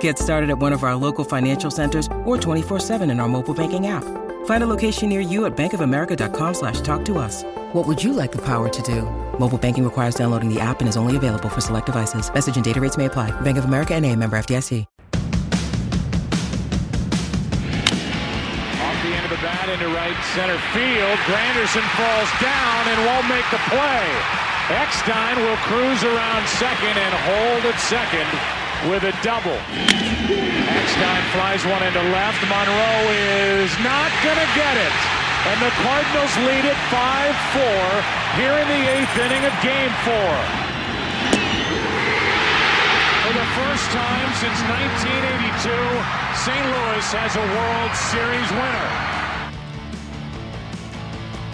Get started at one of our local financial centers or 24-7 in our mobile banking app. Find a location near you at bankofamerica.com slash talk to us. What would you like the power to do? Mobile banking requires downloading the app and is only available for select devices. Message and data rates may apply. Bank of America and a member FDIC. Off the end of the bat into right center field. Granderson falls down and won't make the play. Eckstein will cruise around second and hold at second with a double. Eckstein flies one into left. Monroe is not going to get it. And the Cardinals lead it 5-4 here in the eighth inning of game four. For the first time since 1982, St. Louis has a World Series winner.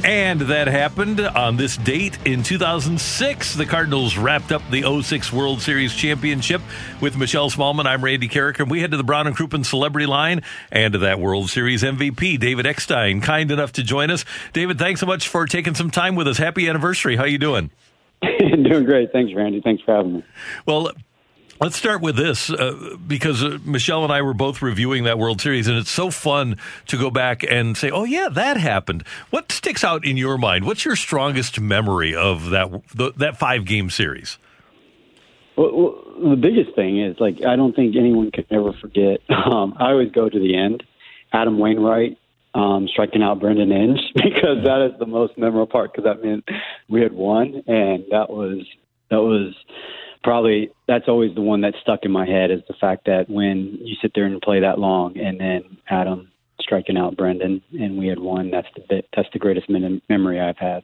And that happened on this date in 2006. The Cardinals wrapped up the 06 World Series championship with Michelle Smallmon. I'm Randy Karraker, and we head to the Brown and Crouppen celebrity line and to that World Series MVP, David Eckstein, kind enough to join us. David, thanks so much for taking some time with us. Happy anniversary. How you doing? Doing great. Thanks, Randy. Thanks for having me. Well, Let's start with this uh, because uh, Michelle and I were both reviewing that World Series, and it's so fun to go back and say, "Oh yeah, that happened." What sticks out in your mind? What's your strongest memory of that the, that five game series? Well, well, the biggest thing is like I don't think anyone could ever forget. Um, I always go to the end. Adam Wainwright um, striking out Brandon Inge because that is the most memorable part because that meant we had won, and that was that was probably that's always the one that stuck in my head is the fact that when you sit there and play that long and then Adam striking out Brandon and we had won that's the bit, that's the greatest memory I've had.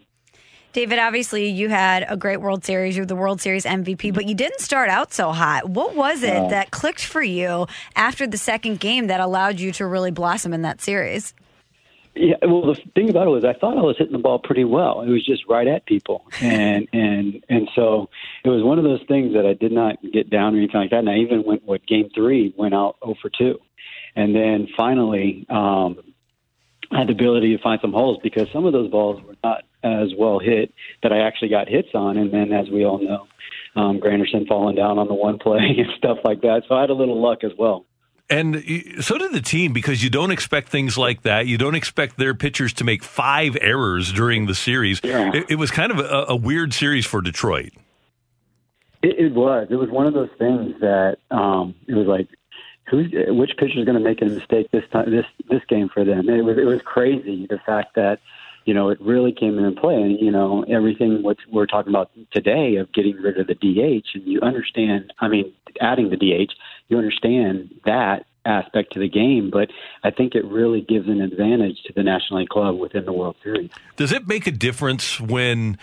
David, obviously you had a great World Series. You're the World Series MVP, but you didn't start out so hot. What was it uh, that clicked for you after the second game that allowed you to really blossom in that series? Yeah, well, the thing about it was I thought I was hitting the ball pretty well. It was just right at people, and and and so it was one of those things that I did not get down or anything like that. And I even went what game three went out zero for two, and then finally um, I had the ability to find some holes because some of those balls were not as well hit that I actually got hits on, and then as we all know, um, Granderson falling down on the one play and stuff like that. So I had a little luck as well. And so did the team because you don't expect things like that. You don't expect their pitchers to make five errors during the series. Yeah. It, it, was kind of a, a, weird series for Detroit. It, it, was. It was one of those things that um, it was like, who's which pitcher is going to make a mistake this time this this game for them? It was it was crazy the fact that you know it really came into play. And you know everything what we're talking about today of getting rid of the DH, and you understand. I mean, adding the DH you understand that aspect to the game, but I think it really gives an advantage to the National League club within the World Series. Does it make a difference when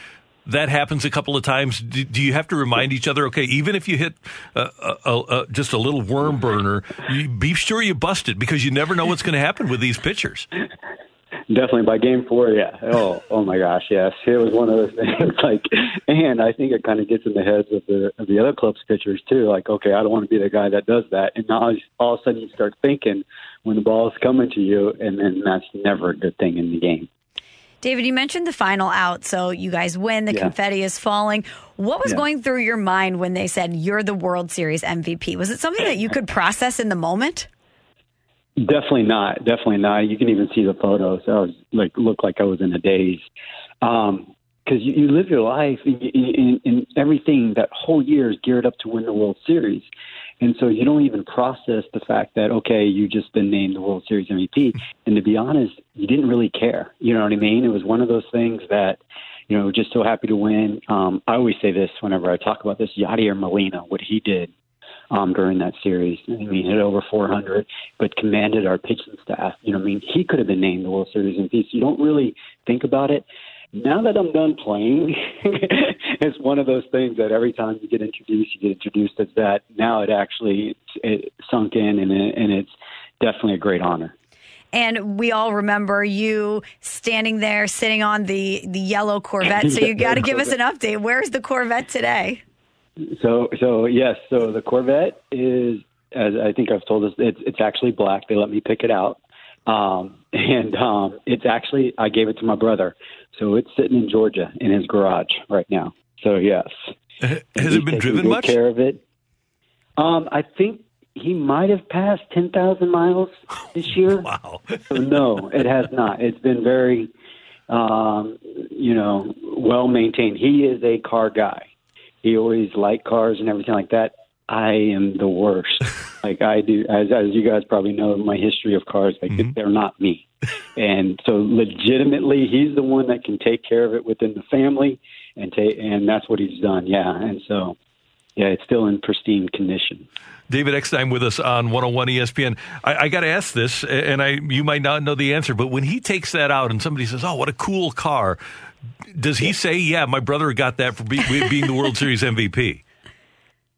that happens a couple of times? Do, you have to remind each other, okay, even if you hit uh, uh, uh, just a little worm burner, be sure you bust it because you never know what's going to happen with these pitchers. Definitely by game four, yeah. Oh, oh my gosh, yes. It was one of those things. Like, and I think it kind of gets in the heads of the of the other club's pitchers too. Like, okay, I don't want to be the guy that does that. And now all of a sudden you start thinking when the ball is coming to you, and then that's never a good thing in the game. David, you mentioned the final out, so you guys win. The yeah. confetti is falling. What was yeah. going through your mind when they said you're the World Series MVP? Was it something that you could process in the moment? Definitely not. Definitely not. You can even see the photos. I was like, looked like I was in a daze. Um, because you, you live your life and, everything that whole year is geared up to win the World Series. And so you don't even process the fact that, okay, you just been named the World Series MVP. And to be honest, you didn't really care. You know what I mean? It was one of those things that, you know, just so happy to win. Um, I always say this whenever I talk about this Yadier Molina, what he did um, during that series. I mean, hit over 400, but commanded our pitching staff. You know, I mean, he could have been named the World Series MVP. So you don't really think about it. now that I'm done playing, it's one of those things that every time you get introduced, you get introduced as that. Now it actually it sunk in, and, it, and it's definitely a great honor. And we all remember you standing there, sitting on the the yellow Corvette. So you got to give us an update. Where's the Corvette today? So, so yes, so the Corvette is, as I think I've told us, it's it's actually black. They let me pick it out, um, and um, it's actually I gave it to my brother. So it's sitting in Georgia in his garage right now. So yes, has it been driven much? Care of it. Um, I think he might have passed ten thousand miles this year. wow. so no, it has not. It's been very, um, you know, well maintained. He is a car guy. He always liked cars and everything like that. I am the worst. like I do, as as you guys probably know, my history of cars, like mm-hmm. they're not me. and so, legitimately, he's the one that can take care of it within the family, and take, and that's what he's done. Yeah, and so, yeah, it's still in pristine condition. David Eckstein with us on 101 ESPN. I, I got to ask this, and I you might not know the answer, but when he takes that out and somebody says, "Oh, what a cool car," does he say, "Yeah, my brother got that for be, being the World Series MVP"?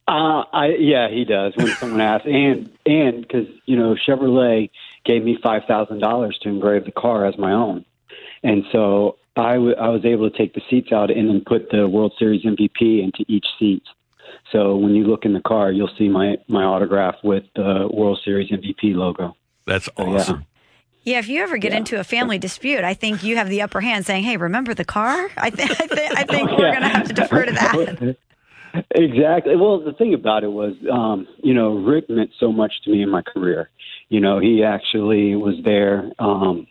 Uh, I yeah, he does when someone asks, and and because you know Chevrolet gave me five thousand dollars to engrave the car as my own, and so I, w- I was able to take the seats out and then put the World Series MVP into each seat. So when you look in the car, you'll see my my autograph with the World Series MVP logo. That's awesome. Yeah, if you ever get yeah. into a family dispute, I think you have the upper hand saying, "Hey, remember the car?" I, th- I, th- I think we're going to have to defer to that. Exactly. Well, the thing about it was, um, you know, Rick meant so much to me in my career. You know, he actually was there, um,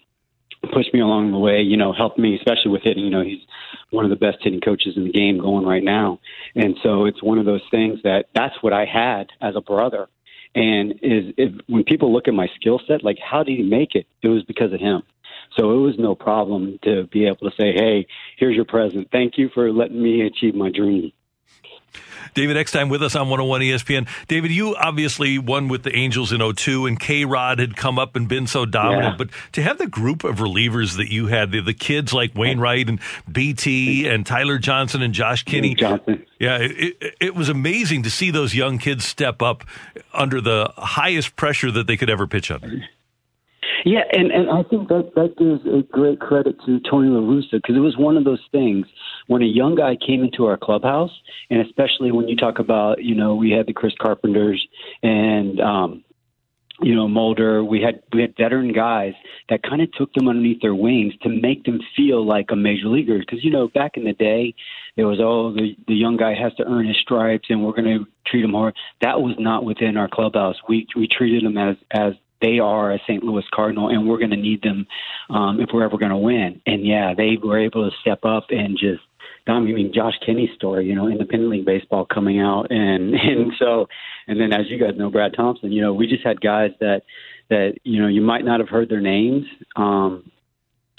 pushed me along the way. You know, helped me, especially with hitting. You know, he's one of the best hitting coaches in the game going right now, and so it's one of those things that that's what I had as a brother and is if when people look at my skill set, like how did he make it? It was because of him. So it was no problem to be able to say, "Hey, here's your present. Thank you for letting me achieve my dream." David Eckstein with us on 101 ESPN. David, you obviously won with the Angels in 02, and K Rod had come up and been so dominant. Yeah. But to have the group of relievers that you had, the, the kids like Wainwright and BT and Tyler Johnson and Josh Kinney. Johnson. Yeah, it, it was amazing to see those young kids step up under the highest pressure that they could ever pitch under. Yeah, and, and I think that that gives a great credit to Tony La Russa because it was one of those things when a young guy came into our clubhouse, and especially when you talk about, you know, we had the Chris Carpenters and um, you know Mulder. We had we had veteran guys that kind of took them underneath their wings to make them feel like a major leaguer. Because you know back in the day, there was oh the the young guy has to earn his stripes and we're going to treat him hard. That was not within our clubhouse. We we treated them as as they are a St. Louis Cardinal, and we're going to need them um, if we're ever going to win. And yeah, they were able to step up and just. I mean, Josh Kinney's story, you know, independent league baseball coming out, and and so, and then as you guys know, Brad Thompson, you know, we just had guys that that you know you might not have heard their names, um,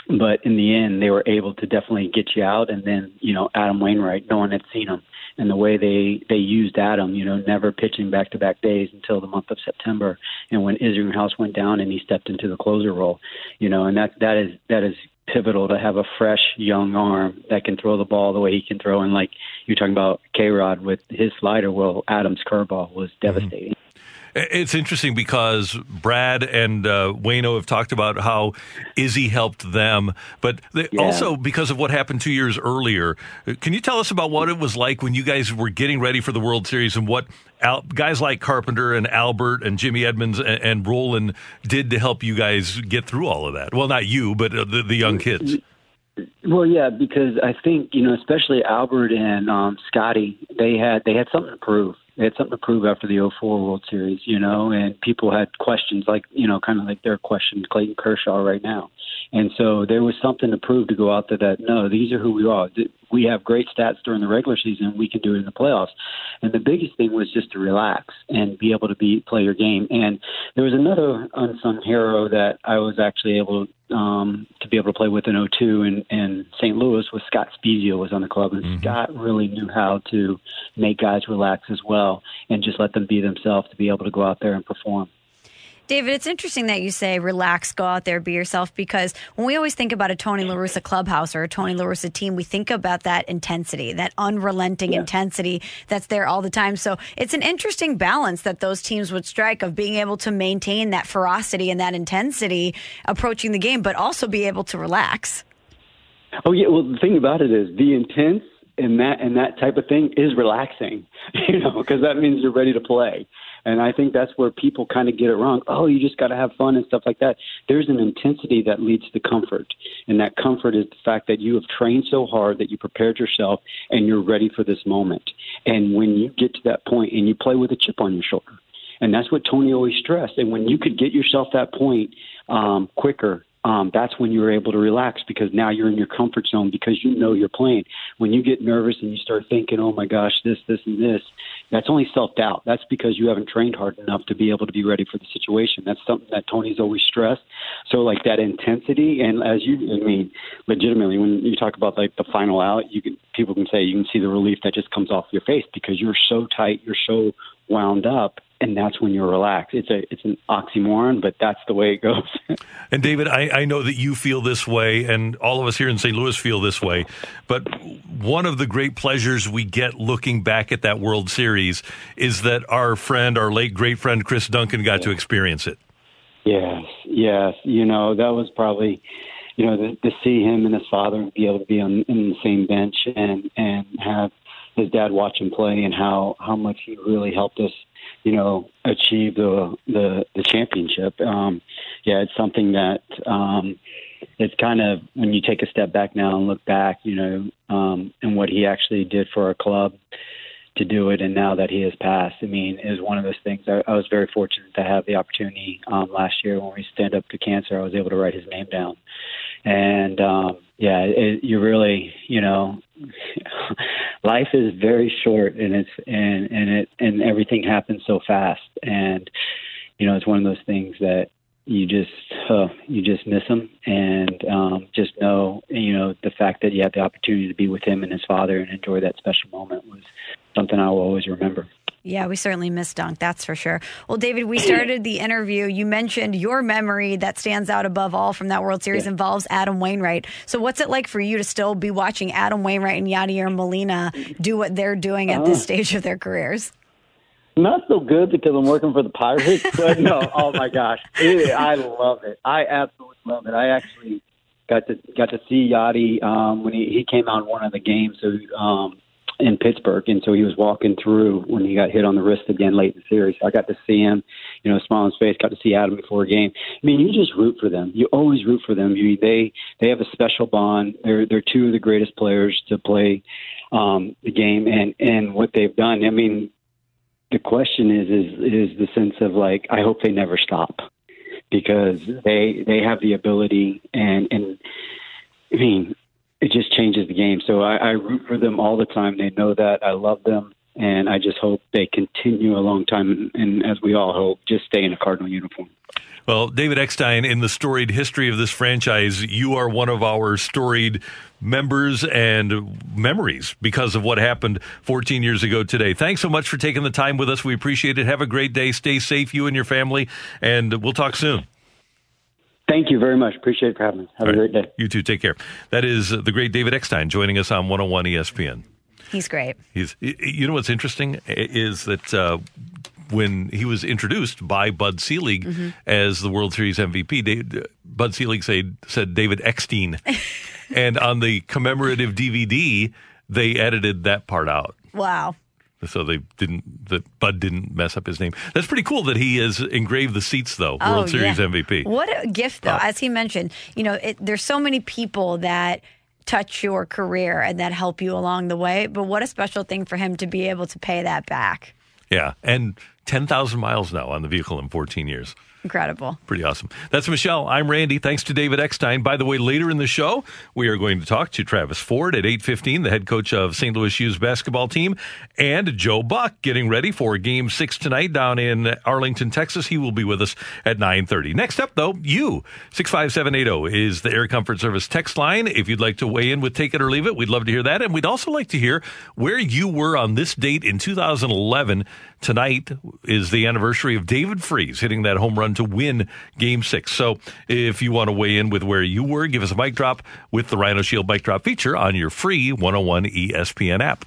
but in the end, they were able to definitely get you out. And then, you know, Adam Wainwright, no one had seen him, and the way they they used Adam, you know, never pitching back to back days until the month of September, and when Isringhausen went down and he stepped into the closer role, you know, and that that is that is pivotal to have a fresh young arm that can throw the ball the way he can throw. And like you're talking about K Rod with his slider, well, Adam's curveball was mm-hmm. devastating. Mm-hmm. It's interesting because Brad and uh, Wayno have talked about how Izzy helped them, but they, yeah. also because of what happened two years earlier. Can you tell us about what it was like when you guys were getting ready for the World Series and what Al, guys like Carpenter and Albert and Jimmy Edmonds and, and Rolen did to help you guys get through all of that? Well, not you, but uh, the, the young kids. Well, yeah, because I think you know, especially Albert and um, Scotty, they had they had something to prove they had something to prove after the 04 World Series, you know, and people had questions like, you know, kind of like they're questioning Clayton Kershaw right now. And so there was something to prove to go out there that, no, these are who we are. We have great stats during the regular season. We can do it in the playoffs. And the biggest thing was just to relax and be able to be play your game. And there was another unsung hero that I was actually able um, to be able to play with in 02 in, in St. Louis was Scott Spiezio was on the club, and mm-hmm. Scott really knew how to make guys relax as well and just let them be themselves to be able to go out there and perform. David, it's interesting that you say relax, go out there, be yourself, because when we always think about a Tony La Russa clubhouse or a Tony La Russa team, we think about that intensity, that unrelenting yeah. intensity that's there all the time. So it's an interesting balance that those teams would strike of being able to maintain that ferocity and that intensity approaching the game, but also be able to relax. Oh yeah, well the thing about it is the intense and that and that type of thing is relaxing, you know, because that means you're ready to play. And I think that's where people kind of get it wrong. Oh, you just got to have fun and stuff like that. There's an intensity that leads to comfort. And that comfort is the fact that you have trained so hard that you prepared yourself and you're ready for this moment. And when you get to that point and you play with a chip on your shoulder, and that's what Tony always stressed. And when you could get yourself that point um, quicker um, that's when you're able to relax because now you're in your comfort zone because you know you're playing. When you get nervous and you start thinking, oh my gosh, this, this, and this, that's only self doubt. That's because you haven't trained hard enough to be able to be ready for the situation. That's something that Tony's always stressed. So, like that intensity, and as you, I mean, legitimately, when you talk about like the final out, you can people can say you can see the relief that just comes off your face because you're so tight, you're so wound up and that's when you're relaxed. It's a it's an oxymoron, but that's the way it goes. and David, I, I know that you feel this way, and all of us here in St. Louis feel this way. But one of the great pleasures we get looking back at that World Series is that our friend, our late great friend Chris Duncan, got yeah. to experience it. Yes, yes. You know that was probably. You know, to, to see him and his father be able to be on in the same bench and and have his dad watch him play and how how much he really helped us you know, achieve the the, the championship. Um, yeah, it's something that um, it's kind of when you take a step back now and look back, you know, um, and what he actually did for our club to do it, and now that he has passed, I mean, is one of those things. I, I was very fortunate to have the opportunity um, last year when we stand up to cancer. I was able to write his name down, and um, yeah, it, you really, you know, life is very short, and it's and and it and everything happens so fast, and you know, it's one of those things that you just uh, you just miss him and um, just know you know the fact that you had the opportunity to be with him and his father and enjoy that special moment was something I will always remember. Yeah, we certainly miss Dunk, that's for sure. Well, David, we started the interview. You mentioned your memory that stands out above all from that World Series yeah. involves Adam Wainwright. So, what's it like for you to still be watching Adam Wainwright and Yadier Molina do what they're doing at uh, this stage of their careers? Not so good because I'm working for the Pirates, but no, oh my gosh, it, I love it. I absolutely love it. I actually got to got to see Yadi um, when he, he came out in one of the games. So um, in Pittsburgh, and so he was walking through when he got hit on the wrist again late in the series. I got to see him, you know, smile on his face. Got to see Adam before a game. I mean, you just root for them. You always root for them. You, they they have a special bond. They're they're two of the greatest players to play um, the game, and and what they've done. I mean, the question is is is the sense of like I hope they never stop because they they have the ability and and I mean it just changes the game. So I, I root for them all the time. They know that I love them, and I just hope they continue a long time. And, and as we all hope, just stay in a Cardinal uniform. Well, David Eckstein, in the storied history of this franchise, you are one of our storied members and memories because of what happened 14 years ago today. Thanks so much for taking the time with us. We appreciate it. Have a great day. Stay safe, you and your family, and we'll talk soon. Thank you very much. Appreciate it for having me. Have All a right. great day. You too. Take care. That is the great David Eckstein joining us on 101 ESPN. He's great. He's. You know what's interesting is that uh, when he was introduced by Bud Selig mm-hmm. as the World Series MVP, Bud Selig said, said David Eckstein. and on the commemorative DVD, they edited that part out. Wow. So they didn't, that Bud didn't mess up his name. That's pretty cool that he has engraved the seats, though, oh, World Series yeah. MVP. What a gift, though. As he mentioned, you know, it, there's so many people that touch your career and that help you along the way. But what a special thing for him to be able to pay that back. Yeah. And 10,000 miles now on the vehicle in 14 years. Incredible. Pretty awesome. That's Michelle. I'm Randy. Thanks to David Eckstein. By the way, later in the show, we are going to talk to Travis Ford at 8.15, the head coach of St. Louis U's basketball team, and Joe Buck getting ready for game six tonight down in Arlington, Texas. He will be with us at 9.30. Next up, though, you. 65780 is the Air Comfort Service text line. If you'd like to weigh in with Take It or Leave It, we'd love to hear that. And we'd also like to hear where you were on this date in 2011 tonight is the anniversary of David Freese hitting that home run to win Game Six. So if you want to weigh in with where you were, give us a mic drop with the Rhino Shield mic drop feature on your free 101 ESPN app.